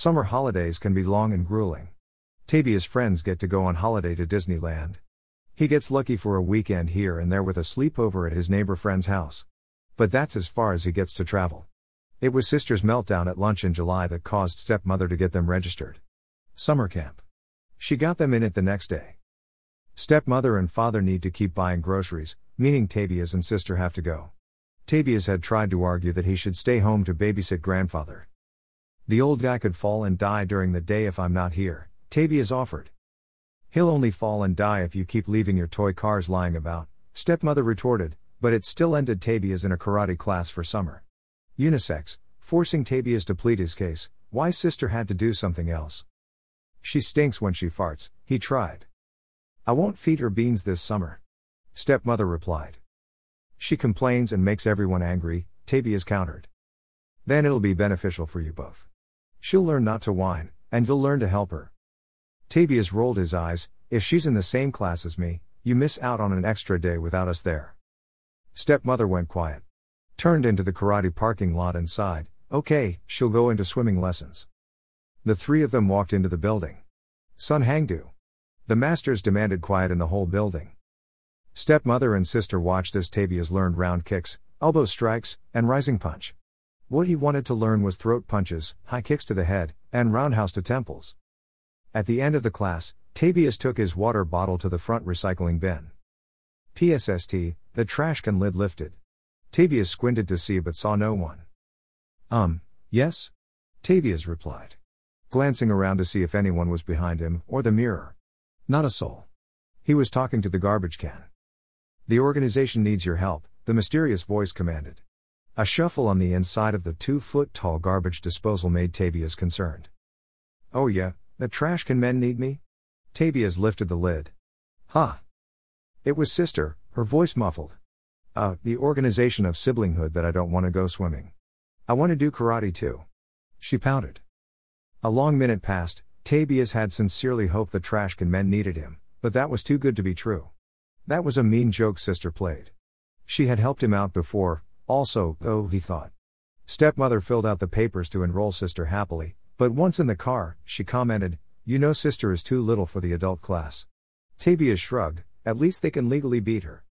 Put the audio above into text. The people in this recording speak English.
Summer holidays can be long and grueling. Tabias friends get to go on holiday to Disneyland. He gets lucky for a weekend here and there with a sleepover at his neighbor friend's house. But that's as far as he gets to travel. It was sister's meltdown at lunch in July that caused stepmother to get them registered. Summer camp. She got them in it the next day. Stepmother and father need to keep buying groceries, meaning Tabias and sister have to go. Tabias had tried to argue that he should stay home to babysit grandfather. The old guy could fall and die during the day if I'm not here, Tabias offered. He'll only fall and die if you keep leaving your toy cars lying about, stepmother retorted, but it still ended Tabias in a karate class for summer. Unisex, forcing Tabias to plead his case, why sister had to do something else. She stinks when she farts, he tried. I won't feed her beans this summer. Stepmother replied. She complains and makes everyone angry, Tabias countered. Then it'll be beneficial for you both. She'll learn not to whine, and you'll learn to help her. Tabias rolled his eyes, if she's in the same class as me, you miss out on an extra day without us there. Stepmother went quiet. Turned into the karate parking lot and sighed, okay, she'll go into swimming lessons. The three of them walked into the building. Sun Hangdu. The masters demanded quiet in the whole building. Stepmother and sister watched as Tabias learned round kicks, elbow strikes, and rising punch. What he wanted to learn was throat punches, high kicks to the head, and roundhouse to temples. At the end of the class, Tabias took his water bottle to the front recycling bin. PSST, the trash can lid lifted. Tabias squinted to see but saw no one. Um, yes? Tabias replied. Glancing around to see if anyone was behind him, or the mirror. Not a soul. He was talking to the garbage can. The organization needs your help, the mysterious voice commanded. A shuffle on the inside of the two foot tall garbage disposal made Tabias concerned. Oh, yeah, the trash can men need me? Tabias lifted the lid. Ha! Huh. It was sister, her voice muffled. Uh, the organization of siblinghood that I don't want to go swimming. I want to do karate too. She pouted. A long minute passed, Tabias had sincerely hoped the trash can men needed him, but that was too good to be true. That was a mean joke sister played. She had helped him out before, also, though, he thought. Stepmother filled out the papers to enroll sister happily, but once in the car, she commented, You know, sister is too little for the adult class. Tavia shrugged, At least they can legally beat her.